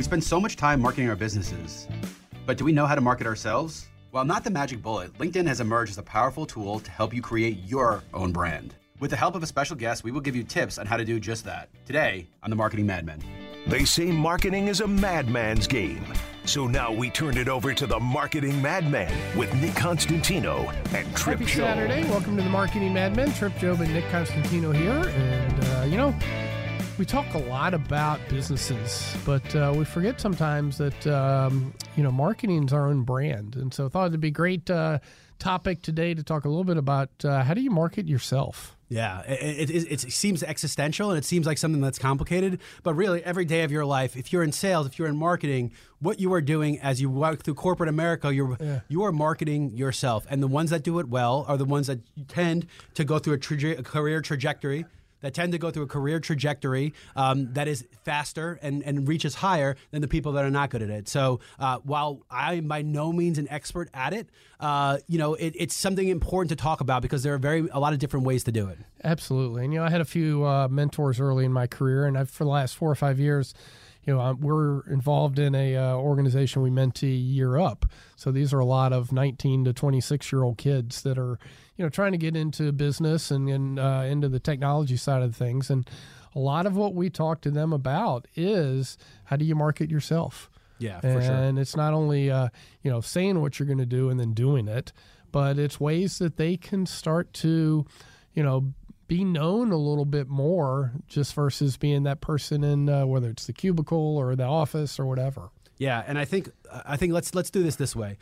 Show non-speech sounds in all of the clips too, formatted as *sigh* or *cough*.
We spend so much time marketing our businesses, but do we know how to market ourselves? While not the magic bullet, LinkedIn has emerged as a powerful tool to help you create your own brand. With the help of a special guest, we will give you tips on how to do just that. Today on the Marketing Madmen. They say marketing is a madman's game. So now we turn it over to the Marketing Madman with Nick Constantino and Trip Happy Joe. Saturday. Welcome to the Marketing Madmen. Trip Job and Nick Constantino here. And, uh, you know, we talk a lot about businesses, but uh, we forget sometimes that, um, you know, marketing is our own brand. And so I thought it'd be a great uh, topic today to talk a little bit about uh, how do you market yourself? Yeah, it, it, it, seems existential and it seems like something that's complicated, but really, every day of your life, if you're in sales, if you're in marketing, what you are doing as you walk through corporate America, you're yeah. you are marketing yourself, and the ones that do it well are the ones that tend to go through a, traje- a career trajectory that tend to go through a career trajectory um, that is faster and, and reaches higher than the people that are not good at it. So uh, while I am by no means an expert at it, uh, you know, it, it's something important to talk about because there are very a lot of different ways to do it. Absolutely, and you know, I had a few uh, mentors early in my career, and I've, for the last four or five years you know, we're involved in a uh, organization we mentee Year Up. So these are a lot of 19 to 26 year old kids that are, you know, trying to get into business and, and uh, into the technology side of things. And a lot of what we talk to them about is how do you market yourself? Yeah, for and sure. And it's not only, uh, you know, saying what you're going to do and then doing it, but it's ways that they can start to, you know, be known a little bit more just versus being that person in uh, whether it's the cubicle or the office or whatever. Yeah, and I think I think let's let's do this this way.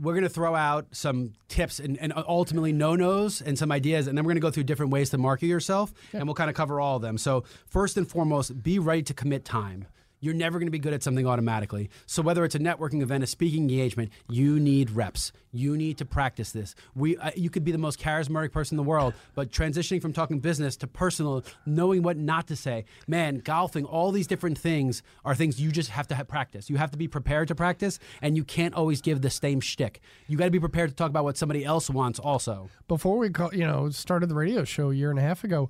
We're going to throw out some tips and, and ultimately no nos and some ideas, and then we're going to go through different ways to market yourself, yeah. and we'll kind of cover all of them. So, first and foremost, be ready to commit time you're never going to be good at something automatically. So whether it's a networking event, a speaking engagement, you need reps. You need to practice this. We, uh, you could be the most charismatic person in the world, but transitioning from talking business to personal, knowing what not to say, man, golfing, all these different things are things you just have to have practice. You have to be prepared to practice, and you can't always give the same shtick. You got to be prepared to talk about what somebody else wants also. Before we, call, you know, started the radio show a year and a half ago.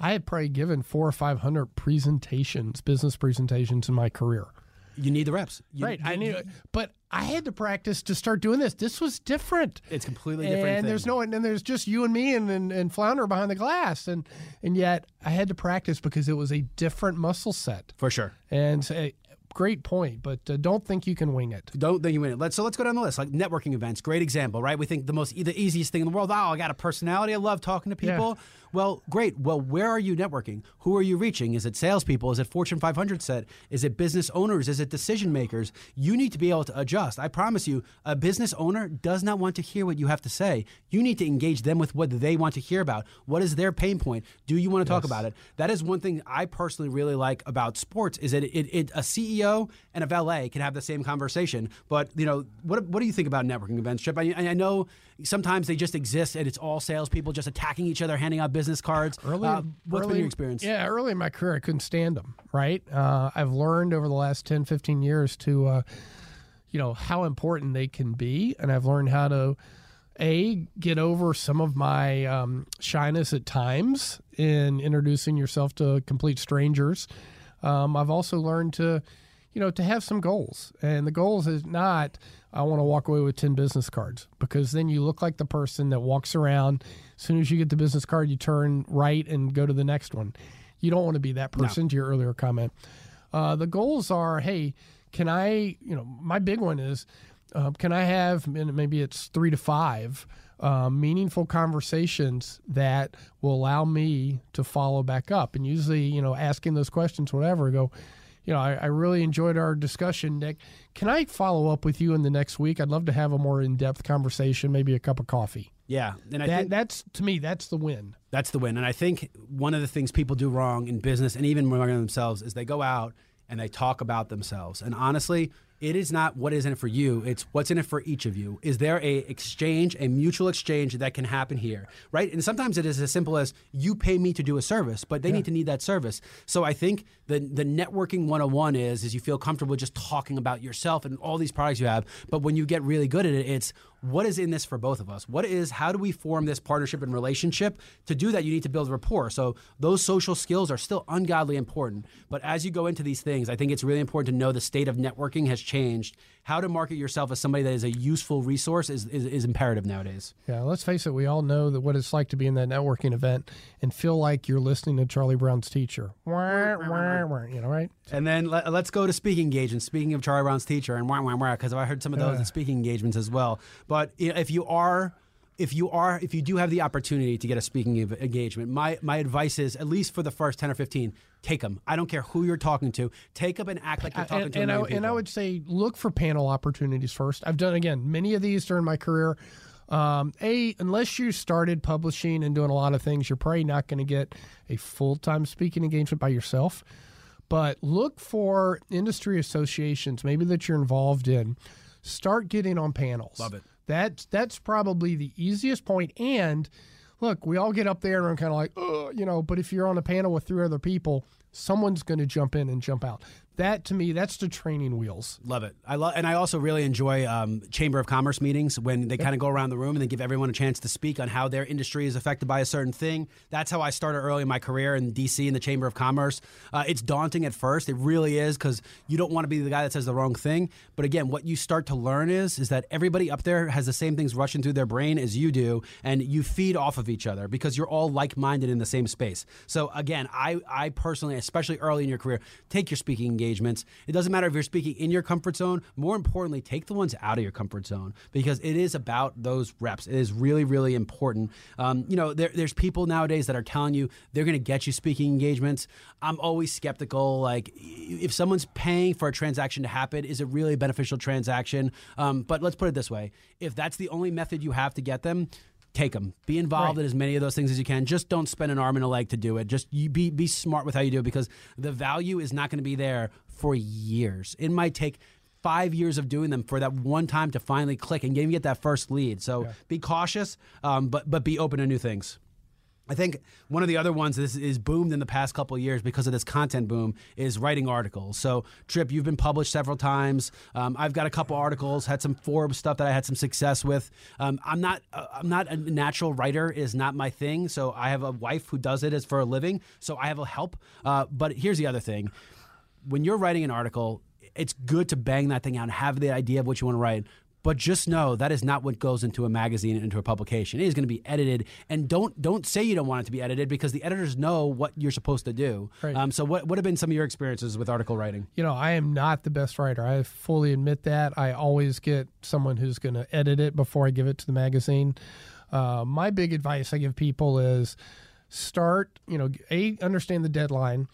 I had probably given four or five hundred presentations, business presentations in my career. You need the reps, you, right? You, I knew, but I had to practice to start doing this. This was different. It's completely different. And thing. there's no, and there's just you and me and, and and Flounder behind the glass, and and yet I had to practice because it was a different muscle set for sure. And say, great point, but uh, don't think you can wing it. Don't think you win it. Let's so let's go down the list. Like networking events, great example, right? We think the most the easiest thing in the world. Oh, I got a personality. I love talking to people. Yeah. Well, great. Well, where are you networking? Who are you reaching? Is it salespeople? Is it Fortune 500 set? Is it business owners? Is it decision makers? You need to be able to adjust. I promise you, a business owner does not want to hear what you have to say. You need to engage them with what they want to hear about. What is their pain point? Do you want to yes. talk about it? That is one thing I personally really like about sports is that it, it, it, a CEO and a valet can have the same conversation. But you know, what what do you think about networking events, Chip? I, I know sometimes they just exist and it's all salespeople just attacking each other, handing out business cards. Early, uh, what's early, been your experience? Yeah, early in my career, I couldn't stand them, right? Uh, I've learned over the last 10, 15 years to, uh, you know, how important they can be. And I've learned how to, A, get over some of my um, shyness at times in introducing yourself to complete strangers. Um, I've also learned to, you know, to have some goals. And the goals is not, I want to walk away with 10 business cards because then you look like the person that walks around. As soon as you get the business card, you turn right and go to the next one. You don't want to be that person, no. to your earlier comment. Uh, the goals are hey, can I, you know, my big one is, uh, can I have, maybe it's three to five, uh, meaningful conversations that will allow me to follow back up? And usually, you know, asking those questions, whatever, go, you know, I, I, really enjoyed our discussion, Nick. Can I follow up with you in the next week? I'd love to have a more in depth conversation, maybe a cup of coffee. Yeah, and I that, think that's to me that's the win. That's the win, and I think one of the things people do wrong in business and even among themselves is they go out and they talk about themselves. And honestly, it is not what is in it for you it's what's in it for each of you is there a exchange a mutual exchange that can happen here right and sometimes it is as simple as you pay me to do a service but they yeah. need to need that service so i think the the networking 101 is is you feel comfortable just talking about yourself and all these products you have but when you get really good at it it's what is in this for both of us? What is, how do we form this partnership and relationship? To do that, you need to build rapport. So those social skills are still ungodly important. But as you go into these things, I think it's really important to know the state of networking has changed. How to market yourself as somebody that is a useful resource is, is, is imperative nowadays. Yeah, let's face it, we all know that what it's like to be in that networking event and feel like you're listening to Charlie Brown's teacher. You know, right? And then let, us go to speaking engagements. Speaking of Charlie Brown's teacher, and because I heard some of those yeah. in speaking engagements as well. But if you are if you are if you do have the opportunity to get a speaking engagement my my advice is at least for the first 10 or 15 take them i don't care who you're talking to. Take them and act like you're talking and, to and, I, and I would say look for panel opportunities first. I've done again many of these during my career. Um, a unless you started publishing and doing a lot of things you're probably not going to get a full-time speaking engagement by yourself. But look for industry associations maybe that you're involved in. Start getting on panels. Love it that's that's probably the easiest point. And look, we all get up there and I'm kind of like, you know. But if you're on a panel with three other people, someone's going to jump in and jump out that to me, that's the training wheels. Love it. I love, and I also really enjoy um, Chamber of Commerce meetings when they yep. kind of go around the room and they give everyone a chance to speak on how their industry is affected by a certain thing. That's how I started early in my career in DC in the Chamber of Commerce. Uh, it's daunting at first, it really is, because you don't want to be the guy that says the wrong thing. But again, what you start to learn is is that everybody up there has the same things rushing through their brain as you do, and you feed off of each other because you're all like minded in the same space. So again, I I personally, especially early in your career, take your speaking engagement engagements. It doesn't matter if you're speaking in your comfort zone. More importantly, take the ones out of your comfort zone because it is about those reps. It is really, really important. Um, you know, there, there's people nowadays that are telling you they're going to get you speaking engagements. I'm always skeptical. Like, if someone's paying for a transaction to happen, is it really a beneficial transaction? Um, but let's put it this way: if that's the only method you have to get them, take them. Be involved right. in as many of those things as you can. Just don't spend an arm and a leg to do it. Just you be be smart with how you do it because the value is not going to be there for years. It might take five years of doing them for that one time to finally click and get that first lead. So yeah. be cautious, um, but but be open to new things. I think one of the other ones that is boomed in the past couple of years because of this content boom is writing articles. So, Trip, you've been published several times. Um, I've got a couple articles, had some Forbes stuff that I had some success with. Um, I'm not, uh, I'm not a natural writer; is not my thing. So, I have a wife who does it as for a living. So, I have a help. Uh, but here's the other thing: when you're writing an article, it's good to bang that thing out and have the idea of what you want to write. But just know that is not what goes into a magazine and into a publication. It is going to be edited, and don't don't say you don't want it to be edited because the editors know what you're supposed to do. Right. Um, so, what what have been some of your experiences with article writing? You know, I am not the best writer. I fully admit that. I always get someone who's going to edit it before I give it to the magazine. Uh, my big advice I give people is start. You know, a understand the deadline.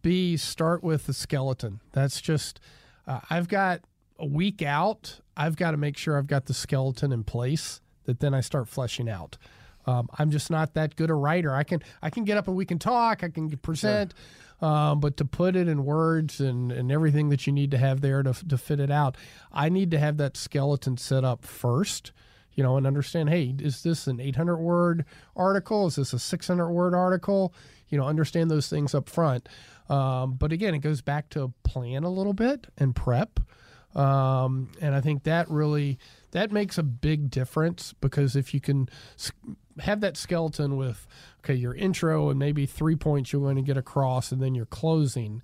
B start with the skeleton. That's just uh, I've got a week out, I've got to make sure I've got the skeleton in place that then I start fleshing out. Um, I'm just not that good a writer. I can I can get up and we can talk. I can present, sure. um, but to put it in words and, and everything that you need to have there to to fit it out, I need to have that skeleton set up first. You know, and understand. Hey, is this an 800 word article? Is this a 600 word article? You know, understand those things up front. Um, but again, it goes back to plan a little bit and prep. Um, and I think that really that makes a big difference because if you can have that skeleton with okay your intro and maybe three points you're going to get across and then your closing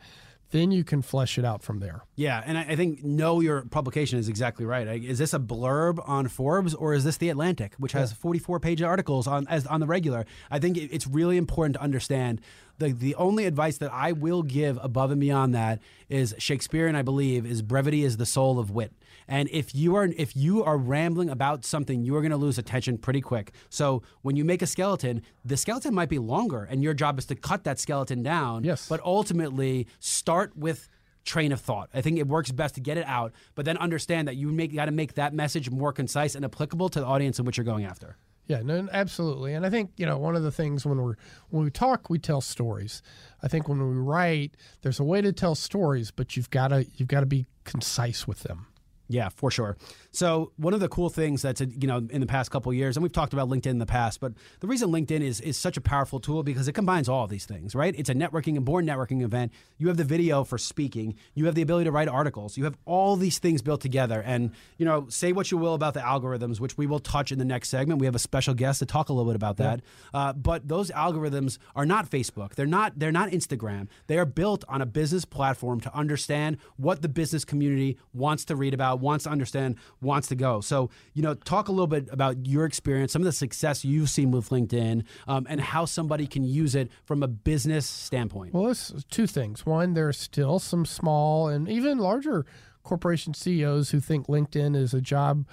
then you can flesh it out from there. Yeah, and I, think know your publication is exactly right. Is this a blurb on Forbes or is this the Atlantic, which has 44 page articles on as on the regular? I think it's really important to understand the the only advice that I will give above and beyond that is Shakespearean. I believe is brevity is the soul of wit. And if you are if you are rambling about something, you are going to lose attention pretty quick. So when you make a skeleton, the skeleton might be longer, and your job is to cut that skeleton down. Yes. But ultimately, start with train of thought. I think it works best to get it out, but then understand that you make got to make that message more concise and applicable to the audience in which you're going after. Yeah, no, absolutely. And I think you know one of the things when we're when we talk, we tell stories. I think when we write, there's a way to tell stories, but you've got to you've got to be concise with them. Yeah, for sure. So one of the cool things that's you know in the past couple years, and we've talked about LinkedIn in the past, but the reason LinkedIn is is such a powerful tool because it combines all of these things, right? It's a networking and born networking event. You have the video for speaking. You have the ability to write articles. You have all these things built together. And you know, say what you will about the algorithms, which we will touch in the next segment. We have a special guest to talk a little bit about that. Yeah. Uh, but those algorithms are not Facebook. They're not. They're not Instagram. They are built on a business platform to understand what the business community wants to read about, wants to understand, wants to go. So, you know, talk a little bit about your experience, some of the success you've seen with LinkedIn, um, and how somebody can use it from a business standpoint. Well, it's two things. One, there's still some small and even larger corporation CEOs who think LinkedIn is a job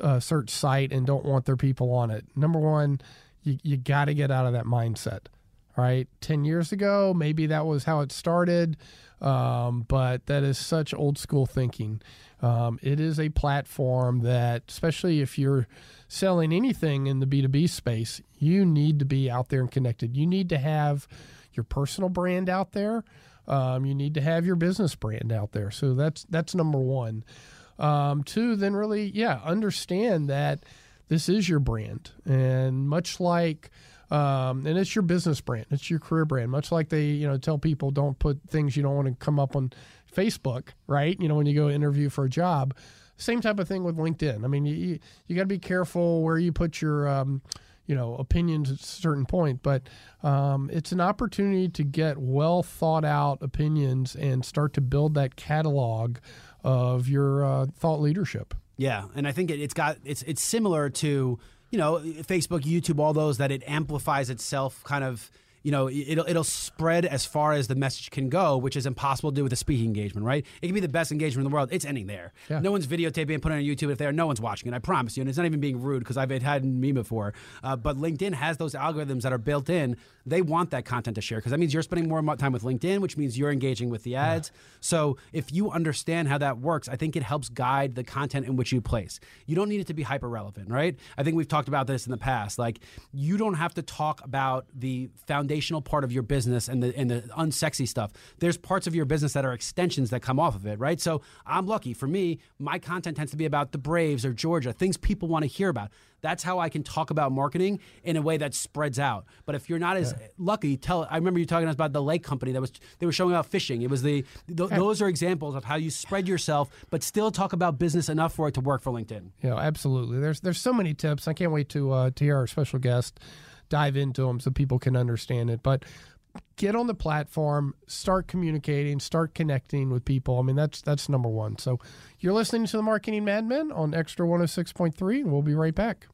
uh, search site and don't want their people on it. Number one, you, you got to get out of that mindset, right? 10 years ago, maybe that was how it started, um, but that is such old school thinking. Um, it is a platform that, especially if you're selling anything in the B2B space, you need to be out there and connected. You need to have your personal brand out there. Um, you need to have your business brand out there. So that's that's number one. Um, two, then really, yeah, understand that this is your brand, and much like. Um, and it's your business brand, it's your career brand. Much like they, you know, tell people don't put things you don't want to come up on Facebook, right? You know, when you go interview for a job. Same type of thing with LinkedIn. I mean, you you got to be careful where you put your um, you know opinions at a certain point, but um, it's an opportunity to get well thought out opinions and start to build that catalog of your uh, thought leadership. Yeah, and I think it, it's got it's it's similar to you know Facebook, YouTube, all those that it amplifies itself kind of you know, it'll it'll spread as far as the message can go, which is impossible to do with a speaking engagement, right? It can be the best engagement in the world. It's ending there. Yeah. No one's videotaping and putting it on YouTube. If there, no one's watching it. I promise you. And it's not even being rude because I've had me before. Uh, but LinkedIn has those algorithms that are built in. They want that content to share because that means you're spending more time with LinkedIn, which means you're engaging with the ads. Yeah. So if you understand how that works, I think it helps guide the content in which you place. You don't need it to be hyper relevant, right? I think we've talked about this in the past. Like you don't have to talk about the foundation foundational part of your business and the and the unsexy stuff. There's parts of your business that are extensions that come off of it, right? So I'm lucky. For me, my content tends to be about the Braves or Georgia, things people want to hear about. That's how I can talk about marketing in a way that spreads out. But if you're not as yeah. lucky, tell. I remember you talking about the lake company that was they were showing about fishing. It was the th- those are examples of how you spread yourself, but still talk about business enough for it to work for LinkedIn. Yeah, absolutely. There's there's so many tips. I can't wait to uh, to hear our special guest dive into them so people can understand it. But get on the platform, start communicating, start connecting with people. I mean, that's that's number one. So you're listening to the Marketing Madmen on Xtra 106.3, and we'll be right back.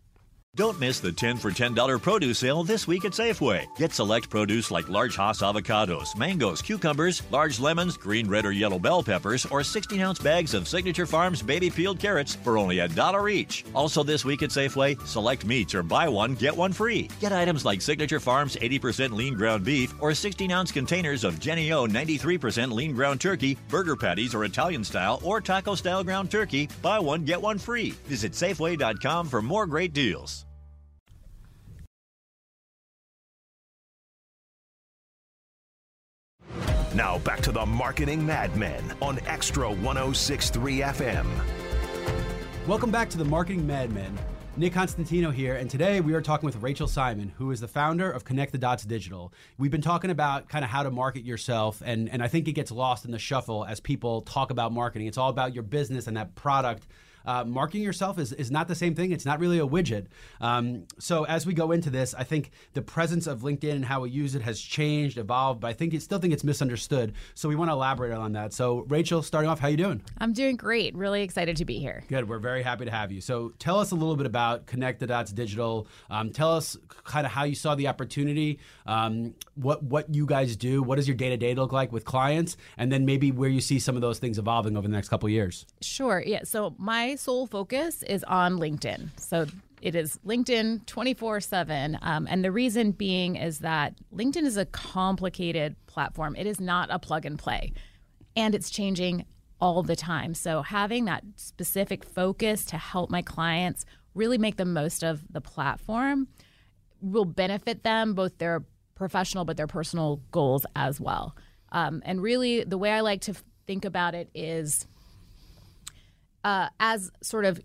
Don't miss the 10 for $10 produce sale this week at Safeway. Get select produce like large Hass avocados, mangoes, cucumbers, large lemons, green, red, or yellow bell peppers, or 16 ounce bags of Signature Farms baby peeled carrots for only a dollar each. Also, this week at Safeway, select meats or buy one, get one free. Get items like Signature Farms 80% lean ground beef or 16 ounce containers of Jennie-O 93% lean ground turkey, burger patties or Italian style or taco style ground turkey. Buy one, get one free. Visit Safeway.com for more great deals. Now back to the Marketing Madmen on Xtra 1063 FM. Welcome back to the Marketing Madmen. Nick Constantino here, and today we are talking with Rachel Simon, who is the founder of Connect the Dots Digital. We've been talking about kind of how to market yourself, and, and I think it gets lost in the shuffle as people talk about marketing. It's all about your business and that product uh, marketing yourself is, is not the same thing. It's not really a widget. Um, so as we go into this, I think the presence of LinkedIn and how we use it has changed, evolved, but I think it, still think it's misunderstood. So we want to elaborate on that. So Rachel, starting off, how you doing? I'm doing great. Really excited to be here. Good. We're very happy to have you. So tell us a little bit about Connect the Dots Digital. Um, tell us kind of how you saw the opportunity, um, what what you guys do, what does your day to day look like with clients, and then maybe where you see some of those things evolving over the next couple years. Sure. Yeah. So my sole focus is on LinkedIn. So it is LinkedIn 24 7. Um, and the reason being is that LinkedIn is a complicated platform, it is not a plug and play, and it's changing all the time. So having that specific focus to help my clients really make the most of the platform will benefit them both their professional but their personal goals as well. Um, and really, the way I like to think about it is uh, as sort of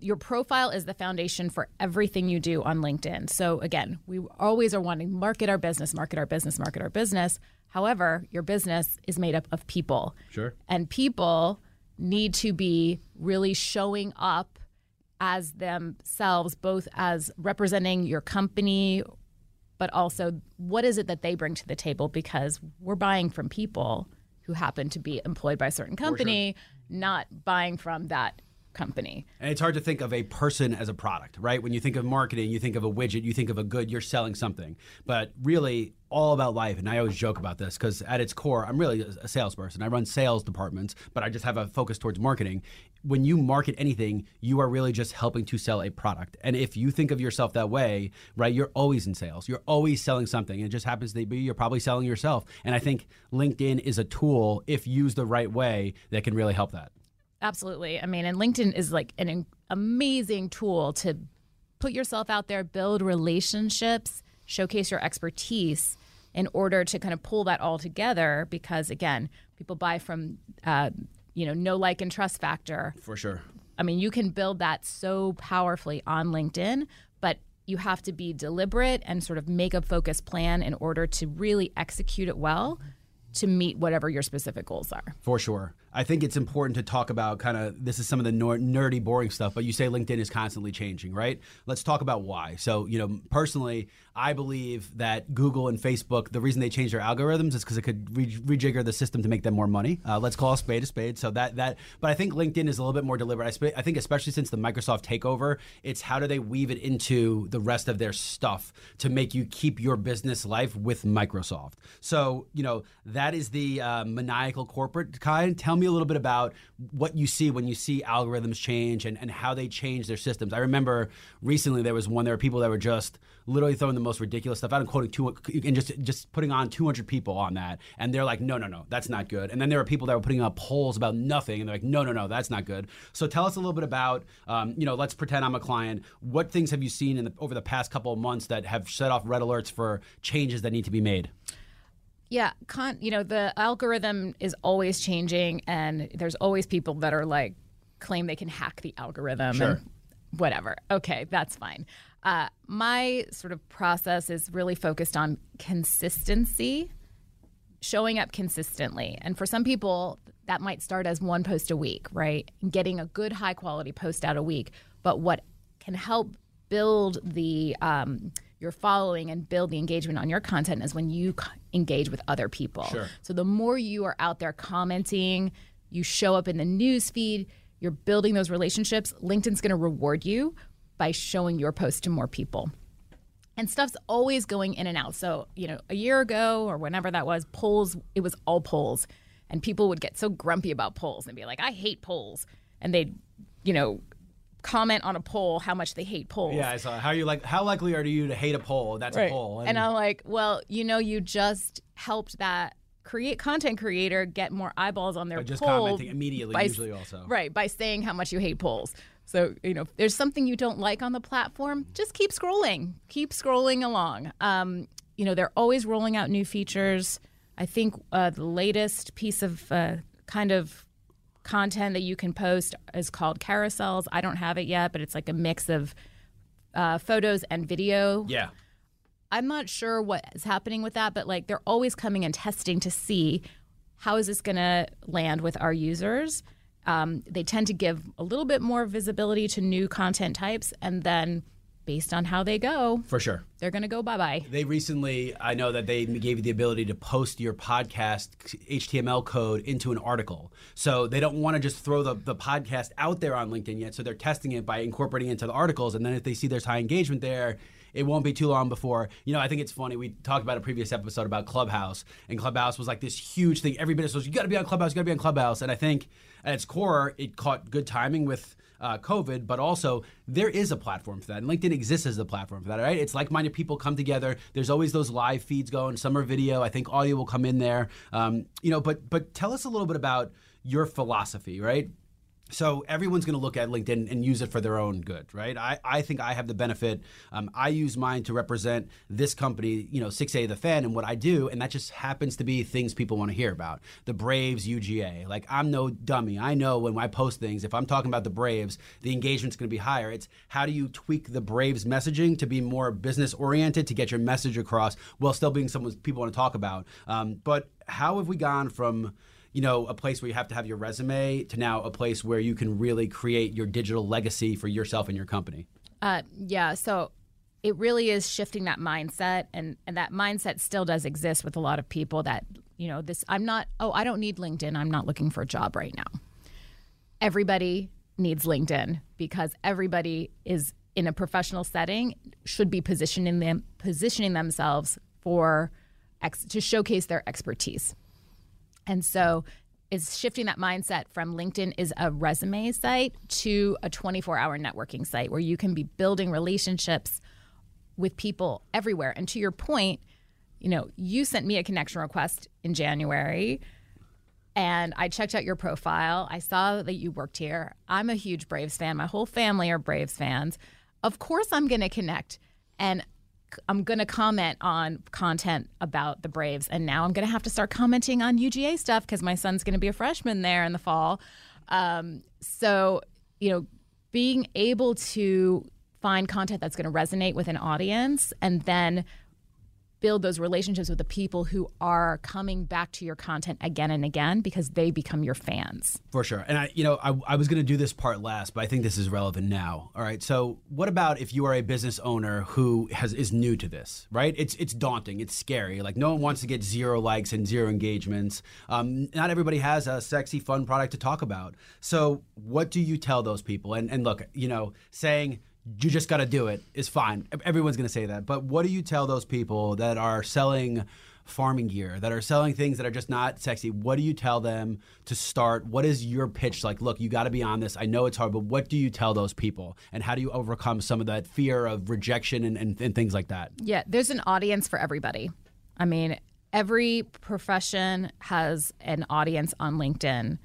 your profile is the foundation for everything you do on LinkedIn. So again, we always are wanting market our business, market our business, market our business. However, your business is made up of people. Sure. And people need to be really showing up as themselves, both as representing your company, but also what is it that they bring to the table because we're buying from people who happen to be employed by a certain company, sure. Not buying from that company. And it's hard to think of a person as a product, right? When you think of marketing, you think of a widget, you think of a good, you're selling something. But really, all about life. And I always joke about this because at its core, I'm really a salesperson. I run sales departments, but I just have a focus towards marketing. When you market anything, you are really just helping to sell a product. And if you think of yourself that way, right, you're always in sales. You're always selling something. It just happens to be you're probably selling yourself. And I think LinkedIn is a tool, if used the right way, that can really help that. Absolutely. I mean, and LinkedIn is like an amazing tool to put yourself out there, build relationships, showcase your expertise in order to kind of pull that all together. Because again, people buy from, uh, you know, no like and trust factor. For sure. I mean, you can build that so powerfully on LinkedIn, but you have to be deliberate and sort of make a focused plan in order to really execute it well to meet whatever your specific goals are. For sure. I think it's important to talk about kind of this is some of the nerdy, boring stuff, but you say LinkedIn is constantly changing, right? Let's talk about why. So, you know, personally, I believe that Google and Facebook, the reason they changed their algorithms is because it could re- rejigger the system to make them more money. Uh, let's call a spade a spade. So that that, but I think LinkedIn is a little bit more deliberate. I, sp- I think especially since the Microsoft takeover, it's how do they weave it into the rest of their stuff to make you keep your business life with Microsoft. So you know that is the uh, maniacal corporate kind. Tell me a little bit about what you see when you see algorithms change and, and how they change their systems. I remember recently there was one, there were people that were just literally throwing the most ridiculous stuff out. And quoting two and just just putting on 200 people on that. And they're like no no no that's not good. And then there were people that were putting up polls about nothing and they're like no no no that's not good. So tell us a little bit about um, you know let's pretend i'm a client. What things have you seen in the, over the past couple of months that have set off red alerts for changes that need to be made yeah, con- you know, the algorithm is always changing, and there's always people that are like claim they can hack the algorithm sure. and whatever. Okay, that's fine. Uh, my sort of process is really focused on consistency, showing up consistently. And for some people, that might start as one post a week, right? Getting a good high quality post out a week. But what can help build the um, your following and build the engagement on your content is when you engage with other people. Sure. So the more you are out there commenting, you show up in the news feed, you're building those relationships, LinkedIn's going to reward you by showing your post to more people. And stuff's always going in and out. So, you know, a year ago or whenever that was, polls, it was all polls. And people would get so grumpy about polls and be like, I hate polls. And they'd, you know, comment on a poll how much they hate polls. Yeah, I saw. How you like? How likely are you to hate a poll? That's right. a poll. And, and I'm like, well, you know, you just helped that create content creator get more eyeballs on their by just poll commenting immediately. By, usually, also right by saying how much you hate polls. So you know, if there's something you don't like on the platform, just keep scrolling. Keep scrolling along. Um, you know, they're always rolling out new features. I think uh, the latest piece of uh, kind of content that you can post is called carousels. I don't have it yet, but it's like a mix of uh, photos and video. Yeah. I'm not sure what is happening with that, but like they're always coming and testing to see how is this going to land with our users. Um, they tend to give a little bit more visibility to new content types, and then based on how they go, for sure, they're going to go bye bye. They recently, I know that they gave you the ability to post your podcast HTML code into an article. So they don't want to just throw the, the podcast out there on LinkedIn yet. So they're testing it by incorporating it into the articles. And then if they see there's high engagement there, it won't be too long before. You know, I think it's funny. We talked about a previous episode about Clubhouse, and Clubhouse was like this huge thing. Every business was, you got to be on Clubhouse, you got to be on Clubhouse. And I think at its core, it caught good timing with uh, COVID, but also there is a platform for that. And LinkedIn exists as a platform for that, right? It's like minded people come together. There's always those live feeds going, some are video. I think audio will come in there. Um, you know, but but tell us a little bit about your philosophy, right? So everyone's going to look at LinkedIn and use it for their own good, right? I, I think I have the benefit. Um, I use mine to represent this company, you know, 680 the fan and what I do, and that just happens to be things people want to hear about. The Braves UGA. Like I'm no dummy. I know when I post things, if I'm talking about the Braves, the engagement's going to be higher. It's how do you tweak the Braves messaging to be more business oriented to get your message across while still being someone people want to talk about. Um, but how have we gone from you know, a place where you have to have your resume to now a place where you can really create your digital legacy for yourself and your company? Uh, yeah. So it really is shifting that mindset, and and that mindset still does exist with a lot of people. That you know, this I'm not. Oh, I don't need LinkedIn. I'm not looking for a job right now. Everybody needs LinkedIn because everybody is in a professional setting should be positioning them positioning themselves for ex, to showcase their expertise. And so is shifting that mindset from LinkedIn is a resume site to a 24-hour networking site where you can be building relationships with people everywhere. And to your point, you know, you sent me a connection request in January and I checked out your profile. I saw that you worked here. I'm a huge Braves fan. My whole family are Braves fans. Of course I'm going to connect. And I'm going to comment on content about the Braves, and now I'm going to have to start commenting on UGA stuff because my son's going to be a freshman there in the fall. Um, so, you know, being able to find content that's going to resonate with an audience and then build those relationships with the people who are coming back to your content again and again because they become your fans. For sure. And I, you know, I, I was going to do this part last, but I think this is relevant now. All right. So, what about if you are a business owner who has is new to this? Right. It's it's daunting. It's scary. Like no one wants to get zero likes and zero engagements. Um, not everybody has a sexy, fun product to talk about. So, what do you tell those people? And and look, you know, saying you just got to do it. is fine. Everyone's going to say that. But what do you tell those people that are selling farming gear, that are selling things that are just not sexy? What do you tell them to start? What is your pitch like? Look, you got to be on this. I know it's hard, but what do you tell those people? And how do you overcome some of that fear of rejection and, and, and things like that? Yeah, there's an audience for everybody. I mean, every profession has an audience on LinkedIn.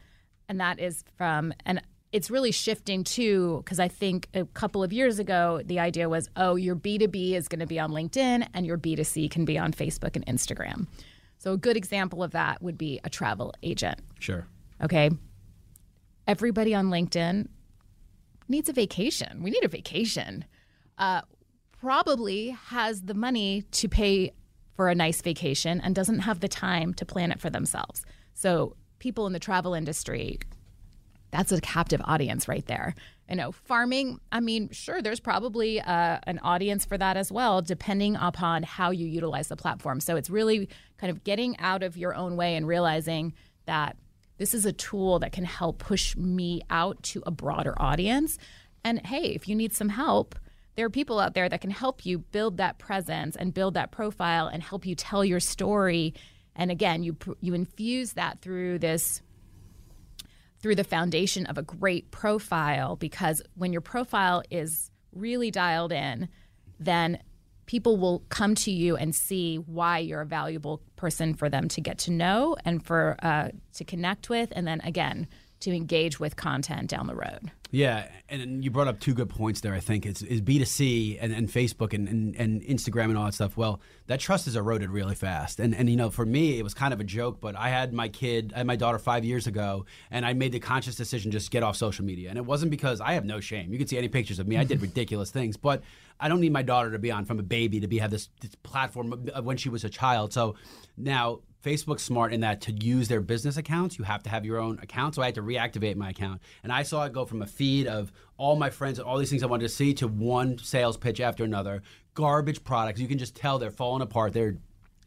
And that is from, and it's really shifting too because I think a couple of years ago the idea was oh your B2B is going to be on LinkedIn and your B2C can be on Facebook and Instagram. So a good example of that would be a travel agent. Sure. Okay. Everybody on LinkedIn needs a vacation. We need a vacation. Uh, probably has the money to pay for a nice vacation and doesn't have the time to plan it for themselves. So people in the travel industry that's a captive audience right there. You know, farming, I mean, sure, there's probably uh, an audience for that as well, depending upon how you utilize the platform. So it's really kind of getting out of your own way and realizing that this is a tool that can help push me out to a broader audience. And hey, if you need some help, there are people out there that can help you build that presence and build that profile and help you tell your story. And again, you you infuse that through this through the foundation of a great profile because when your profile is really dialed in, then people will come to you and see why you're a valuable person for them to get to know and for uh, to connect with, and then again to engage with content down the road. Yeah, and you brought up two good points there. I think is is B two C and, and Facebook and, and, and Instagram and all that stuff. Well, that trust is eroded really fast. And and you know, for me, it was kind of a joke, but I had my kid, I had my daughter five years ago, and I made the conscious decision just get off social media. And it wasn't because I have no shame. You can see any pictures of me. I did *laughs* ridiculous things, but I don't need my daughter to be on from a baby to be have this, this platform when she was a child. So now Facebook's smart in that to use their business accounts, you have to have your own account. So I had to reactivate my account. And I saw it go from a feed of all my friends and all these things I wanted to see to one sales pitch after another. Garbage products. You can just tell they're falling apart. They're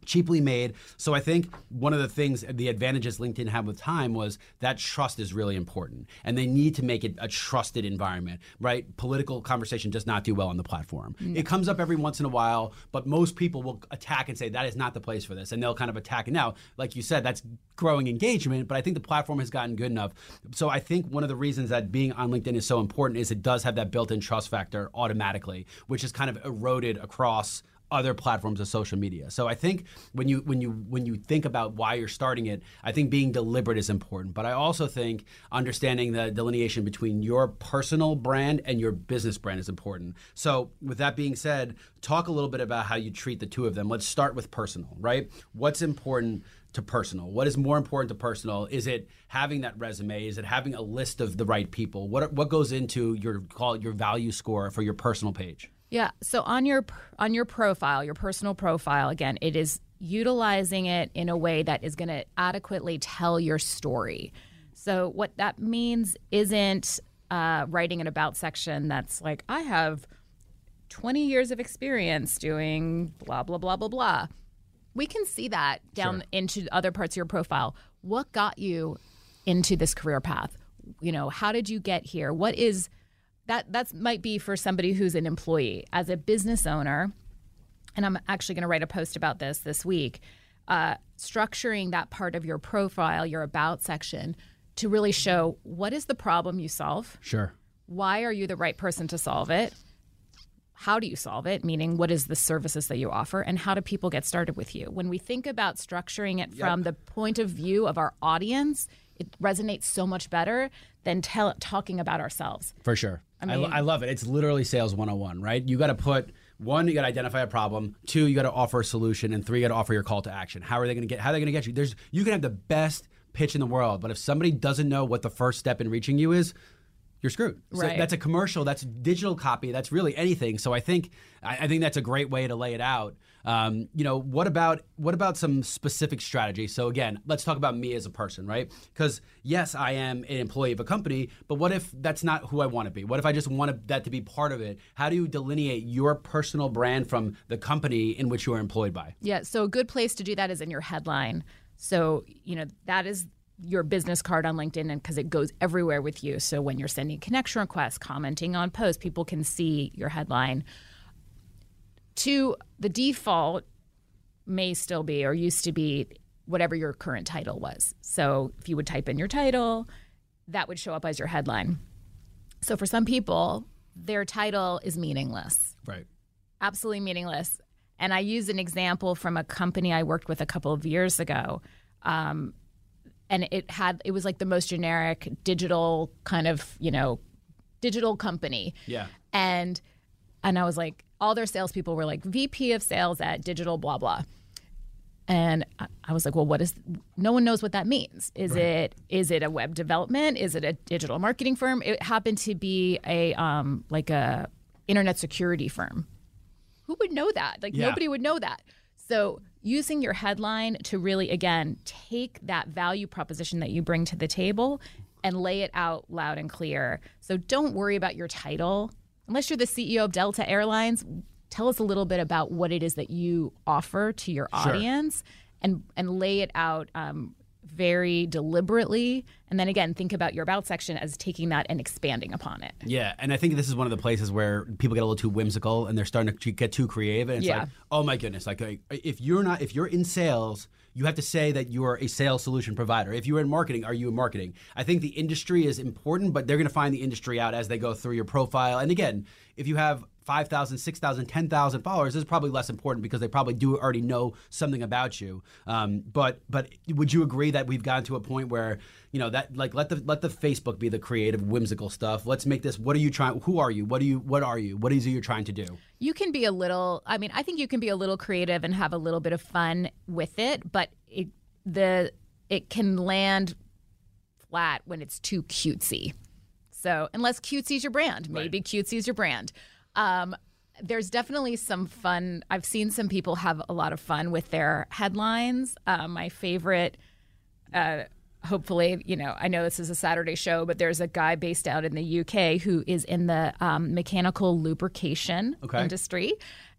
cheaply made. So I think one of the things, the advantages LinkedIn had with time was that trust is really important, and they need to make it a trusted environment. Right? Political conversation does not do well on the platform. Mm. It comes up every once in a while, but most people will attack and say that is not the place for this, and they'll kind of attack it. Now, like you said, that's growing engagement, but I think the platform has gotten good enough. So I think one of the reasons that being on LinkedIn is so important is it does have that built-in trust factor automatically, which is kind of eroded across other platforms of social media. So I think when you when you when you think about why you're starting it, I think being deliberate is important. But I also think understanding the delineation between your personal brand and your business brand is important. So with that being said, talk a little bit about how you treat the two of them. Let's start with personal, right? What's important to personal? What is more important to personal? Is it having that resume? Is it having a list of the right people? What what goes into your call your value score for your personal page? Yeah. So on your on your profile, your personal profile, again, it is utilizing it in a way that is going to adequately tell your story. So what that means isn't uh, writing an about section that's like I have 20 years of experience doing blah blah blah blah blah. We can see that down Sure. into other parts of your profile. What got you into this career path? You know, how did you get here? What is that that might be for somebody who's an employee. As a business owner and i'm actually going to write a post about this this week uh, structuring that part of your profile your about section to really show what is the problem you solve. Sure. why are you the right person to solve it? How do you solve it? Meaning what is the services that you offer and how do people get started with you? When we think about structuring it from the point of view of our audience it resonates so much better than tell, talking about ourselves. For sure. I, lo- mean- I love it. It's literally sales 101, right? You got to put one, you got to identify a problem. Two, you got to offer a solution, and three, you got to offer your call to action. How are they going to get? How are they going to get you? There's you can have the best pitch in the world, but if somebody doesn't know what the first step in reaching you is, you're screwed. So Right. that's a commercial. That's digital copy. That's really anything. So I think I, I think that's a great way to lay it out. Um, you know, what about what about some specific strategy? So again, let's talk about me as a person, right? Because yes, I am an employee of a company, but what if that's not who I want to be? What if I just want that to be part of it? How do you delineate your personal brand from the company in which you are employed by? Yeah, so a good place to do that is in your headline. So, you know, that is your business card on LinkedIn and because it goes everywhere with you. So when you're sending connection requests, commenting on posts, people can see your headline. To the default may still be or used to be whatever your current title was. So if you would type in your title, that would show up as your headline. So for some people, their title is meaningless Right. absolutely meaningless. And I use an example from a company I worked with a couple of years ago. Um, and it had it was like the most generic digital kind of, you know, digital company. Yeah. And and I was like, all their salespeople were like VP of sales at digital blah blah. And I- was like, well, what is? No one knows what that means. Is it is it a web development? Is it a digital marketing firm? It happened to be a um, like a internet security firm. Who would know that? Like Yeah. nobody would know that. So using your headline to really again take that value proposition that you bring to the table and lay it out loud and clear. So don't worry about your title. Unless you're the CEO of Delta Airlines, tell us a little bit about what it is that you offer to your audience and and lay it out um, very deliberately. And then again, think about your about section as taking that and expanding upon it. Yeah, and I think this is one of the places where people get a little too whimsical and they're starting to get too creative. And it's Yeah. like, oh my goodness, like like, if you're not, if you're in sales, you have to say that you are a sales solution provider. If you're in marketing, are you in marketing? I think the industry is important, but they're going to find the industry out as they go through your profile. And again, if you have 5,000, 6,000, 10,000 followers, is probably less important because they probably do already know something about you. Um, but but would you agree that we've gotten to a point where you know that like let the let the Facebook be the creative, whimsical stuff. Let's make this. What are you trying? Who are you? What are you? What are you? What is it you're trying to do? You can be a little. I mean, I think you can be a little creative and have a little bit of fun with it, but it the it can land flat when it's too cutesy. So unless cutesy's your brand, maybe cutesy's your brand. Um, there's definitely some fun. I've seen some people have a lot of fun with their headlines. Uh, my favorite uh, hopefully, you know, I know this is a Saturday show, but there's a guy based out in the UK who is in the um, mechanical lubrication Okay. industry.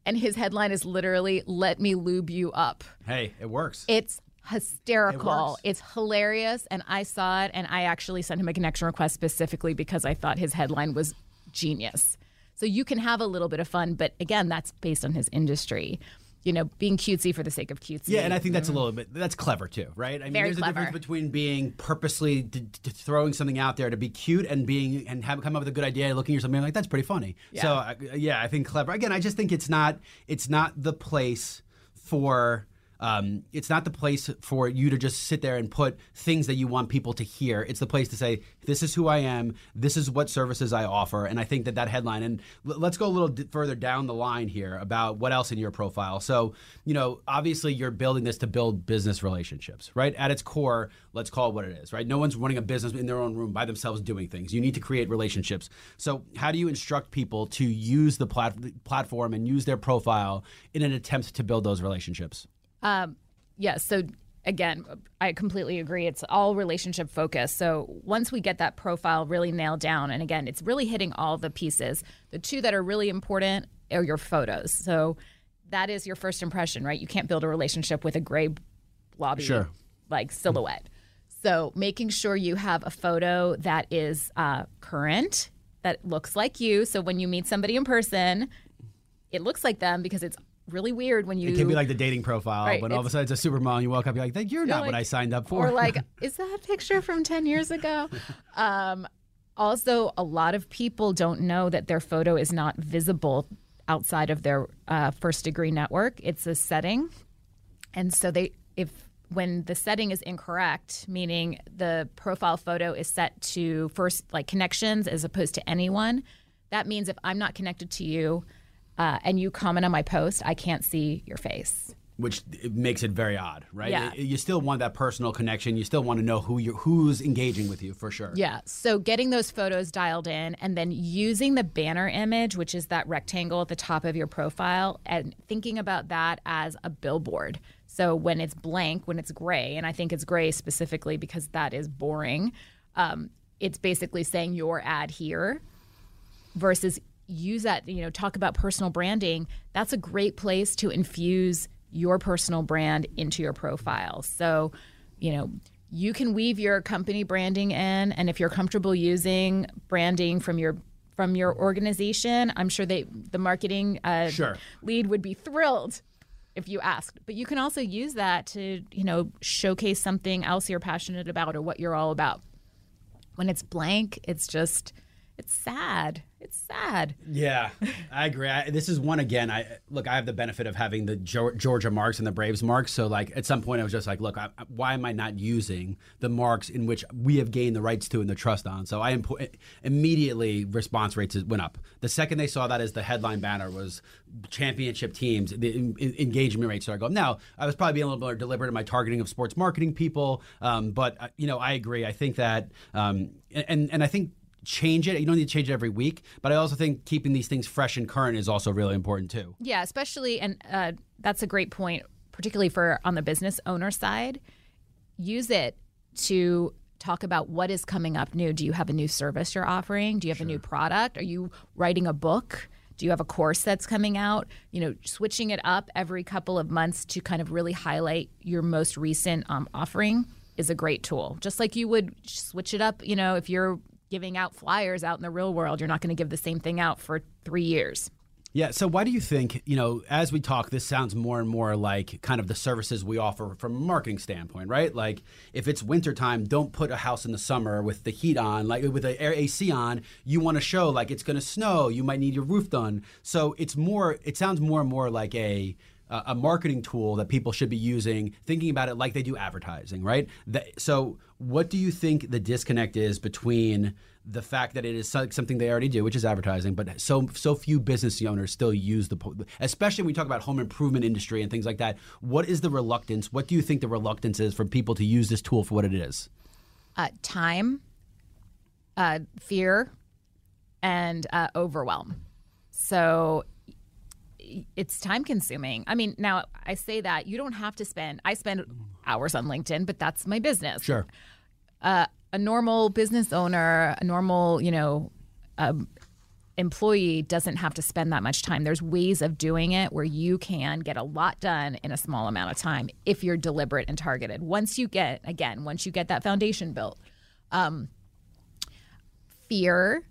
And his headline is literally, Let me lube you up. Hey, it works. It's hysterical. works. it's hilarious. And I saw it and I actually sent him a connection request specifically because I thought his headline was genius. So you can have a little bit of fun, but again, that's based on his industry. you know, being cutesy for the sake of cutesy. Yeah, and I think that's a little bit that's clever too, right? I mean, Very there's clever. a difference between being purposely d- d- throwing something out there to be cute and being and have come up with a good idea, looking at something like that's pretty funny. So uh, yeah, I think clever. Again, I just think it's not it's not the place for. Um, it's not the place for you to just sit there and put things that you want people to hear. It's the place to say, "This is who I am. This is what services I offer." And I think that that headline. And l- let's go a little d- further down the line here about what else in your profile. So, you know, obviously you're building this to build business relationships, right? At its core, let's call it what it is, right? No one's running a business in their own room by themselves doing things. You need to create relationships. So, how do you instruct people to use the plat- platform and use their profile in an attempt to build those relationships? Um, yeah. So again, I completely agree. It's all relationship focused. So once we get that profile really nailed down, and again, it's really hitting all the pieces. The two that are really important are your photos. So that is your first impression, right? You can't build a relationship with a gray blobby Sure. like silhouette. So making sure you have a photo that is uh, current, that looks like you. So when you meet somebody in person, it looks like them because it's really weird when you It can be like the dating profile, Right, but all of a sudden it's a supermodel and you walk up, you're like, you're not what I signed up for. Or like, *laughs* is that a picture from 10 years ago? *laughs* Um, also, a lot of people don't know that their photo is not visible outside of their uh, first degree network. It's a setting. And so they, if when the setting is incorrect, meaning the profile photo is set to first like connections as opposed to anyone, that means if I'm not connected to you uh, and you comment on my post, I can't see your face. which it makes it very odd, right? Yeah. You still want that personal connection. You still want to know who you who's engaging with you for sure. Yeah. So getting those photos dialed in and then using the banner image, which is that rectangle at the top of your profile, and thinking about that as a billboard. So when it's blank, when it's gray, and I think it's gray specifically because that is boring, um, it's basically saying your ad here versus use that, you know, talk about personal branding. That's a great place to infuse your personal brand into your profile. So, you know, you can weave your company branding in and if you're comfortable using branding from your from your organization, I'm sure they the marketing uh, Sure. lead would be thrilled if you asked. But you can also use that to, you know, showcase something else you're passionate about or what you're all about. When it's blank, it's just it's sad. It's sad. Yeah, I agree. I, this is one again. I look. I have the benefit of having the Geor- Georgia marks and the Braves marks. So, like, at some point, I was just like, look, I, why am I not using the marks in which we have gained the rights to and the trust on? So, I impo- immediately response rates went up. The second they saw that as the headline banner was championship teams, the en- en- engagement rates started going. Now, I was probably being a little more deliberate in my targeting of sports marketing people, um, but uh, you know, I agree. I think that, um, and and I think change it. You don't need to change it every week, but I also think keeping these things fresh and current is also really important too. Yeah, especially, and uh, that's a great point, particularly for on the business owner side. Use it to talk about what is coming up new. Do you have a new service you're offering? Do you have a new product? Are you writing a book? Do you have a course that's coming out? You know, switching it up every couple of months to kind of really highlight your most recent um, offering is a great tool. Just like you would switch it up, you know, if you're giving out flyers out in the real world, you're not going to give the same thing out for three years. Yeah. So why do you think, you know, as we talk, this sounds more and more like kind of the services we offer from a marketing standpoint, right? Like if it's wintertime, don't put a house in the summer with the heat on, like with the air AC on. You want to show like it's going to snow. You might need your roof done. So it's more, it sounds more and more like a, a marketing tool that people should be using, thinking about it like they do advertising, right? That, so, what do you think the disconnect is between the fact that it is something they already do, which is advertising, but so so few business owners still use the, especially when we talk about home improvement industry and things like that. What is the reluctance? What do you think the reluctance is for people to use this tool for what it is? uh, time, uh, fear, and uh, overwhelm. So it's time consuming. I mean, now I say that you don't have to spend, I spend hours on LinkedIn, but that's my business. Sure. Uh, a normal business owner, a normal, you know, um, employee doesn't have to spend that much time. There's ways of doing it where you can get a lot done in a small amount of time if you're deliberate and targeted. Once you get, again, once you get that foundation built, um, fear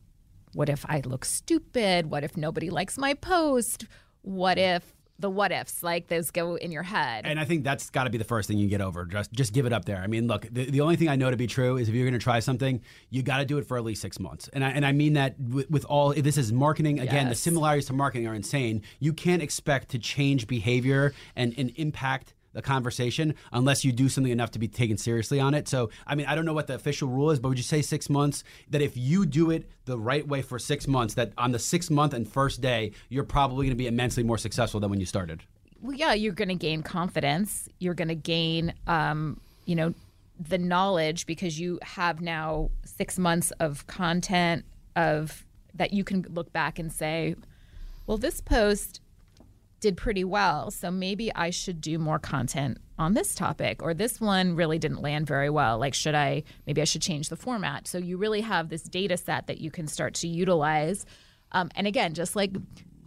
what if I look stupid? What if nobody likes my post? What if the what ifs, like those go in your head. And I think that's got to be the first thing you get over. Just just give it up there. I mean, look, the, the only thing I know to be true is if you're going to try something, you got to do it for at least six months. And I, and I mean that with, with all, this is marketing. Again, the similarities to marketing are insane. You can't expect to change behavior and, and impact the conversation unless you do something enough to be taken seriously on it. So, I mean, I don't know what the official rule is, but would you say six months? That if you do it the right way for six months, that on the sixth month and first day, you're probably going to be immensely more successful than when you started. well, yeah, you're going to gain confidence. You're going to gain, um, you know, the knowledge because you have now six months of content of that you can look back and say, well, this post did pretty well, so maybe I should do more content on this topic, or this one really didn't land very well. Like, should I? Maybe I should change the format. So you really have this data set that you can start to utilize. Um, and again, just like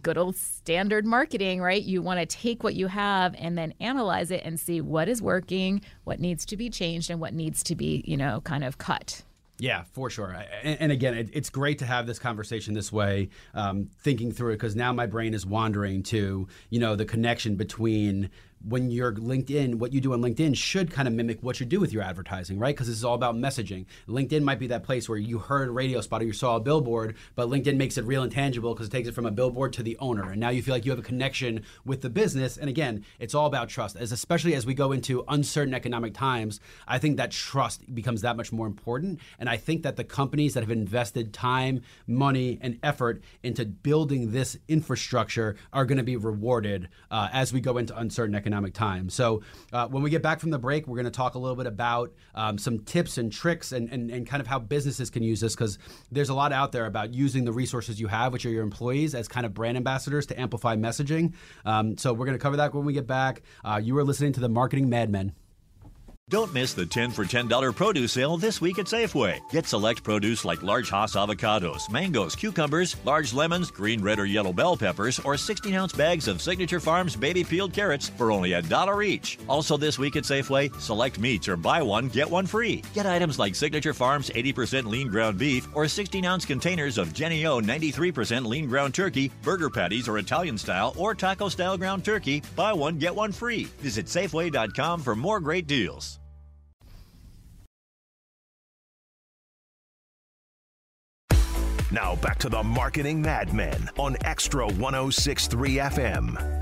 good old standard marketing, right? You want to take what you have and then analyze it and see what is working, what needs to be changed, and what needs to be, you know, kind of cut. Yeah, for sure. And, and again, it, it's great to have this conversation this way, um, thinking through it, because now my brain is wandering to, you know, the connection between when you're LinkedIn, what you do on LinkedIn should kind of mimic what you do with your advertising, right? Because this is all about messaging. LinkedIn might be that place where you heard a radio spot or you saw a billboard, but LinkedIn makes it real and tangible because it takes it from a billboard to the owner. And now you feel like you have a connection with the business. And again, it's all about trust. As especially as we go into uncertain economic times, I think that trust becomes that much more important. And I think that the companies that have invested time, money, and effort into building this infrastructure are going to be rewarded uh, as we go into uncertain economic times. So uh, when we get back from the break, we're going to talk a little bit about um, some tips and tricks and, and, and kind of how businesses can use this because there's a lot out there about using the resources you have, which are your employees, as kind of brand ambassadors to amplify messaging. Um, so we're going to cover that when we get back. Uh, you are listening to the Marketing Madmen. Don't miss the 10 for $10 produce sale this week at Safeway. Get select produce like large Hass avocados, mangoes, cucumbers, large lemons, green, red, or yellow bell peppers, or 16 ounce bags of Signature Farms baby peeled carrots for only a dollar each. Also, this week at Safeway, select meats or buy one, get one free. Get items like Signature Farms 80% lean ground beef or 16 ounce containers of Jennie-O 93% lean ground turkey, burger patties or Italian style or taco style ground turkey. Buy one, get one free. Visit Safeway.com for more great deals. Now back to the Marketing Madmen on Xtra 1063 FM.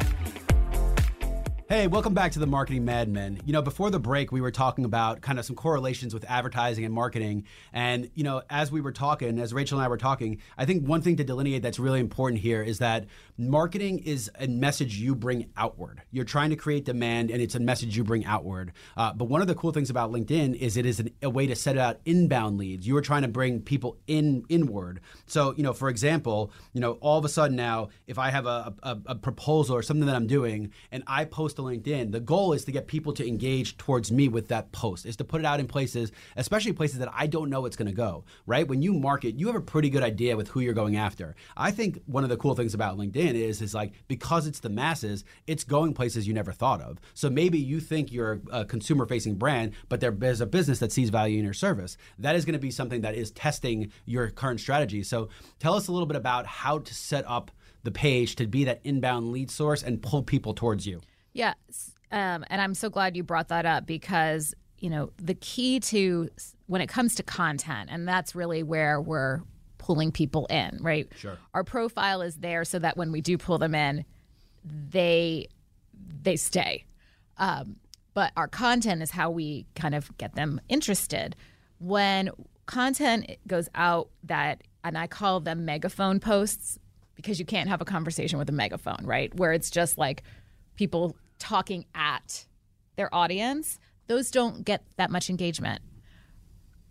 Hey, welcome back to the Marketing Madmen. You know, before the break, we were talking about kind of some correlations with advertising and marketing. And, you know, as we were talking, as Rachel and I were talking, I think one thing to delineate that's really important here is that marketing is a message you bring outward. You're trying to create demand and it's a message you bring outward. Uh, but one of the cool things about LinkedIn is it is an, a way to set out inbound leads. You are trying to bring people in inward. So, you know, for example, you know, all of a sudden now, if I have a, a, a proposal or something that I'm doing and I post to LinkedIn, the goal is to get people to engage towards me with that post, is to put it out in places, especially places that I don't know it's going to go, right? When you market, you have a pretty good idea with who you're going after. I think one of the cool things about LinkedIn is, is like, because it's the masses, it's going places you never thought of. So maybe you think you're a consumer facing brand, but there's a business that sees value in your service. That is going to be something that is testing your current strategy. So tell us a little bit about how to set up the page to be that inbound lead source and pull people towards you. Yeah. Um, and I'm so glad you brought that up because, you know, the key to when it comes to content, and that's really where we're pulling people in, right? Sure. Our profile is there so that when we do pull them in, they they stay. Um, but our content is how we kind of get them interested. When content goes out that, and I call them megaphone posts because you can't have a conversation with a megaphone, right? Where it's just like people talking at their audience, those don't get that much engagement.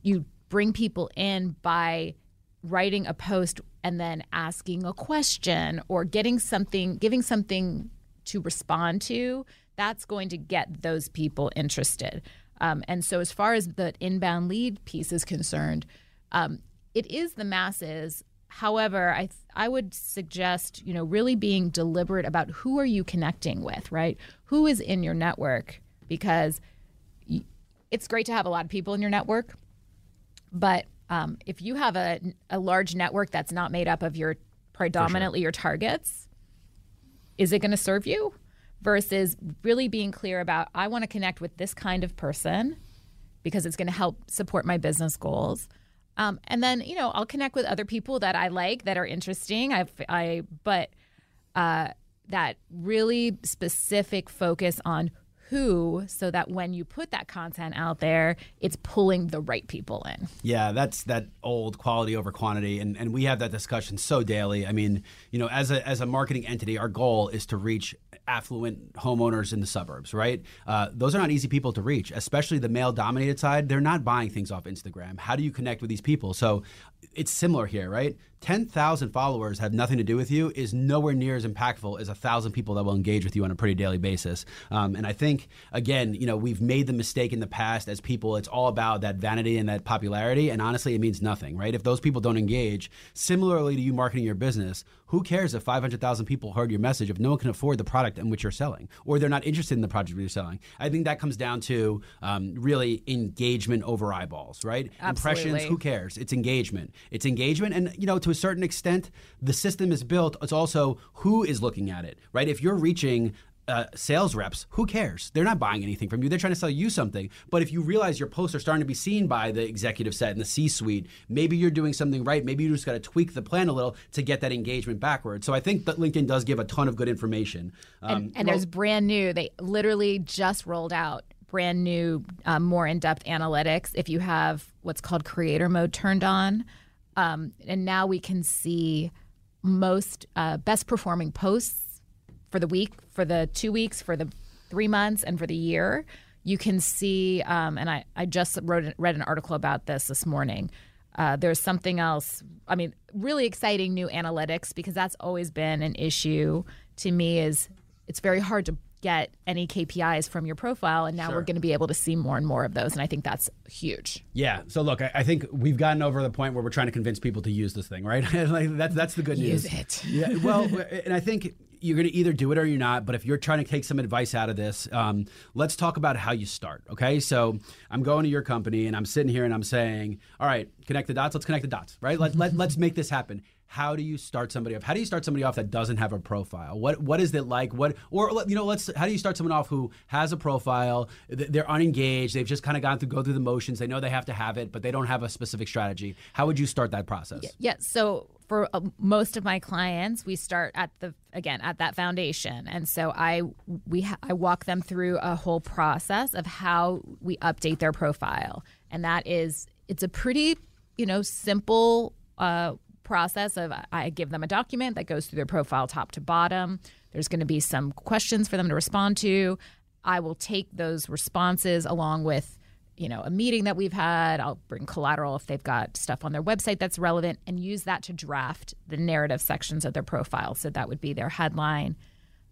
You bring people in by writing a post and then asking a question or getting something, giving something to respond to, that's going to get those people interested. Um, and so, as far as the inbound lead piece is concerned, um, it is the masses. However, I th- I would suggest you know really being deliberate about who are you connecting with, right? Who is in your network because y- it's great to have a lot of people in your network, but um, if you have a, a large network that's not made up of your predominantly your targets, is it going to serve you? versus really being clear about I want to connect with this kind of person because it's going to help support my business goals. Um, and then you know I'll connect with other people that I like that are interesting. I I but uh, that really specific focus on who so that when you put that content out there it's pulling the right people in. Yeah that's that old quality over quantity. And, and we have that discussion so daily. I mean you know as a, as a marketing entity our goal is to reach affluent homeowners in the suburbs, right? Uh, those are not easy people to reach, especially the male dominated side. They're not buying things off Instagram. How do you connect with these people? So it's similar here, right? 10,000 followers have nothing to do with you is nowhere near as impactful as a thousand people that will engage with you on a pretty daily basis. Um, and I think, again, you know, we've made the mistake in the past as people, it's all about that vanity and that popularity. And honestly, it means nothing, right? If those people don't engage, similarly to you marketing your business, who cares if 500,000 people heard your message if no one can afford the product in which you're selling or they're not interested in the project you're selling? I think that comes down to um, really engagement over eyeballs, right? Absolutely. Impressions, who cares? It's engagement. It's engagement. And, you know, to a certain extent, the system is built. It's also who is looking at it, right? If you're reaching uh, sales reps, who cares? They're not buying anything from you. They're trying to sell you something. But if you realize your posts are starting to be seen by the executive set and the C suite, maybe you're doing something right. Maybe you just got to tweak the plan a little to get that engagement backward. So I think that LinkedIn does give a ton of good information. Um, and, and well, there's brand new, they literally just rolled out brand new, um, more in depth analytics. If you have what's called creator mode turned on, um, and now we can see most uh, best performing posts for the week, for the two weeks, for the three months, and for the year. You can see, um, and I, I just wrote read an article about this this morning. Uh, there's something else. I mean, really exciting new analytics because that's always been an issue to me. Is it's very hard to get any KPIs from your profile, and now sure. we're going to be able to see more and more of those, and I think that's huge. Yeah. So look, I, I, think we've gotten over the point where we're trying to convince people to use this thing, right? *laughs* like that's that's the good news. Use it. Yeah. *laughs* Well, and I think you're going to either do it or you're not. But if you're trying to take some advice out of this, um, let's talk about how you start. Okay. So I'm going to your company and I'm sitting here and I'm saying, all right, connect the dots. Let's connect the dots, right? Let, let, let's make this happen how do you start somebody off? How do you start somebody off that doesn't have a profile? What what is it like? What or you know, let's how do you start someone off who has a profile? They're unengaged. They've just kind of gone through go through the motions. They know they have to have it, but they don't have a specific strategy. How would you start that process? Yeah. yeah so for uh, most of my clients, we start at the again at that foundation, and so I we I walk them through a whole process of how we update their profile, and that is it's a pretty you know simple. Uh, process of I give them a document that goes through their profile top to bottom. There's going to be some questions for them to respond to. I will take those responses along with you know a meeting that we've had i'll bring collateral if they've got stuff on their website that's relevant and use that to draft the narrative sections of their profile so that would be their headline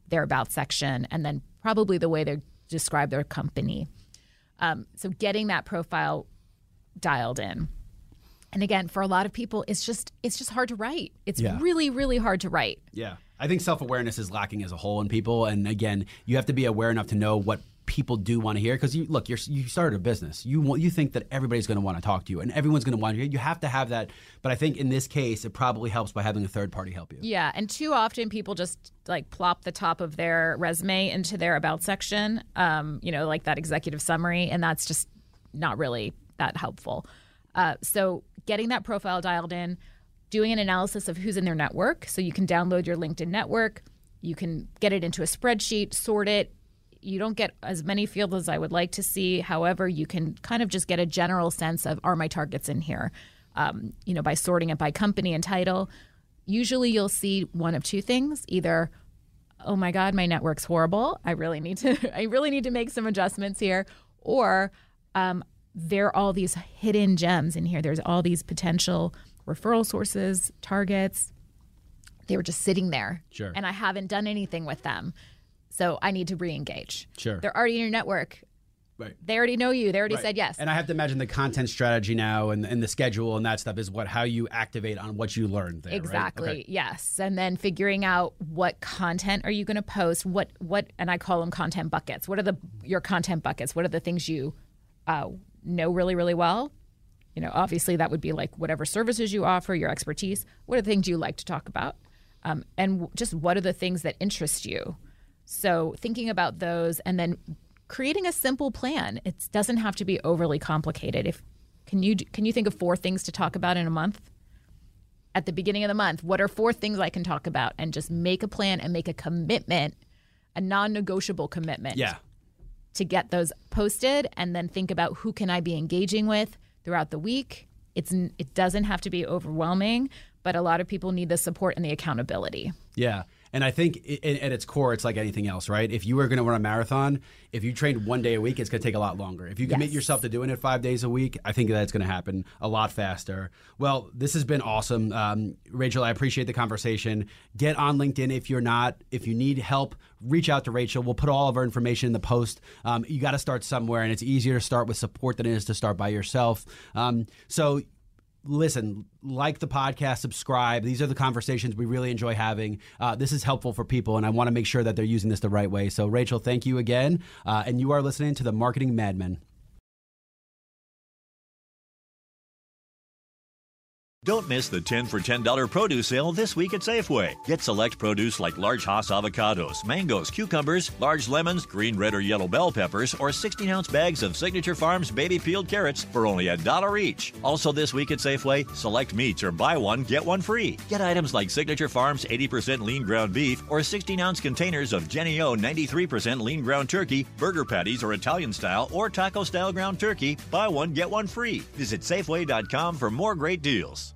their about section and then probably the way they describe their company um, so getting that profile dialed in and again, for a lot of people, it's just it's just hard to write. It's yeah. really really hard to write. Yeah, I think self awareness is lacking as a whole in people, and again, you have to be aware enough to know what people do want to hear. Because you look you're, you started a business. You want you think that everybody's going to want to talk to you and everyone's going to want to hear. You have to have that. But i think in this case it probably helps by having a third party help you. Yeah. And too often people just like plop the top of their resume into their about section um, you know like that executive summary. And that's just not really that helpful. Uh, so getting that profile dialed in, doing an analysis of who's in their network. So you can download your LinkedIn network, you can get it into a spreadsheet, sort it. You don't get as many fields as I would like to see. However, you can kind of just get a general sense of are my targets in here? Um, you know, by sorting it by company and title. Usually you'll see one of two things either oh my god my network's horrible i really need to *laughs* i really need to make some adjustments here or um, there are all these hidden gems in here. There's all these potential referral sources, targets. They were just sitting there. Sure. And I haven't done anything with them. So I need to re engage. Sure. They're already in your network. Right. They already know you. They already right. said yes. And I have to imagine the content strategy now and, and the schedule and that stuff is what how you activate on what you learned there. Exactly. Right? Okay. Yes. And then figuring out what content are you going to post? What what and I call them content buckets. What are the your content buckets? What are the things you uh, know really, really well. You know, obviously that would be like whatever services you offer, your expertise. What are the things you like to talk about? Um, and just what are the things that interest you? So thinking about those and then creating a simple plan. It doesn't have to be overly complicated. If can you can you think of four things to talk about in a month? At the beginning of the month, what are four things I can talk about and just make a plan and make a commitment, a non-negotiable commitment. Yeah. To get those posted and then think about who can I be engaging with throughout the week. It's it doesn't have to be overwhelming, but a lot of people need the support and the accountability. Yeah. And I think at its core, it's like anything else, right? If you were going to run a marathon, if you trained one day a week, it's going to take a lot longer. If you commit yes. yourself to doing it five days a week, I think that's going to happen a lot faster. Well, this has been awesome. Um, Rachel, I appreciate the conversation. Get on LinkedIn if you're not. If you need help, reach out to Rachel. We'll put all of our information in the post. Um, you got to start somewhere, and it's easier to start with support than it is to start by yourself. Um, so listen, like the podcast, subscribe. These are the conversations we really enjoy having. Uh, this is helpful for people, and I want to make sure that they're using this the right way. So, Rachel, thank you again. Uh, and you are listening to the Marketing Madmen. Don't miss the 10 for $10 produce sale this week at Safeway. Get select produce like large Hass avocados, mangoes, cucumbers, large lemons, green, red, or yellow bell peppers, or 16 ounce bags of Signature Farms baby peeled carrots for only a dollar each. Also, this week at Safeway, select meats or buy one, get one free. Get items like Signature Farms 80% lean ground beef or 16 ounce containers of Jennie-O 93% lean ground turkey, burger patties or Italian style or taco style ground turkey. Buy one, get one free. Visit Safeway.com for more great deals.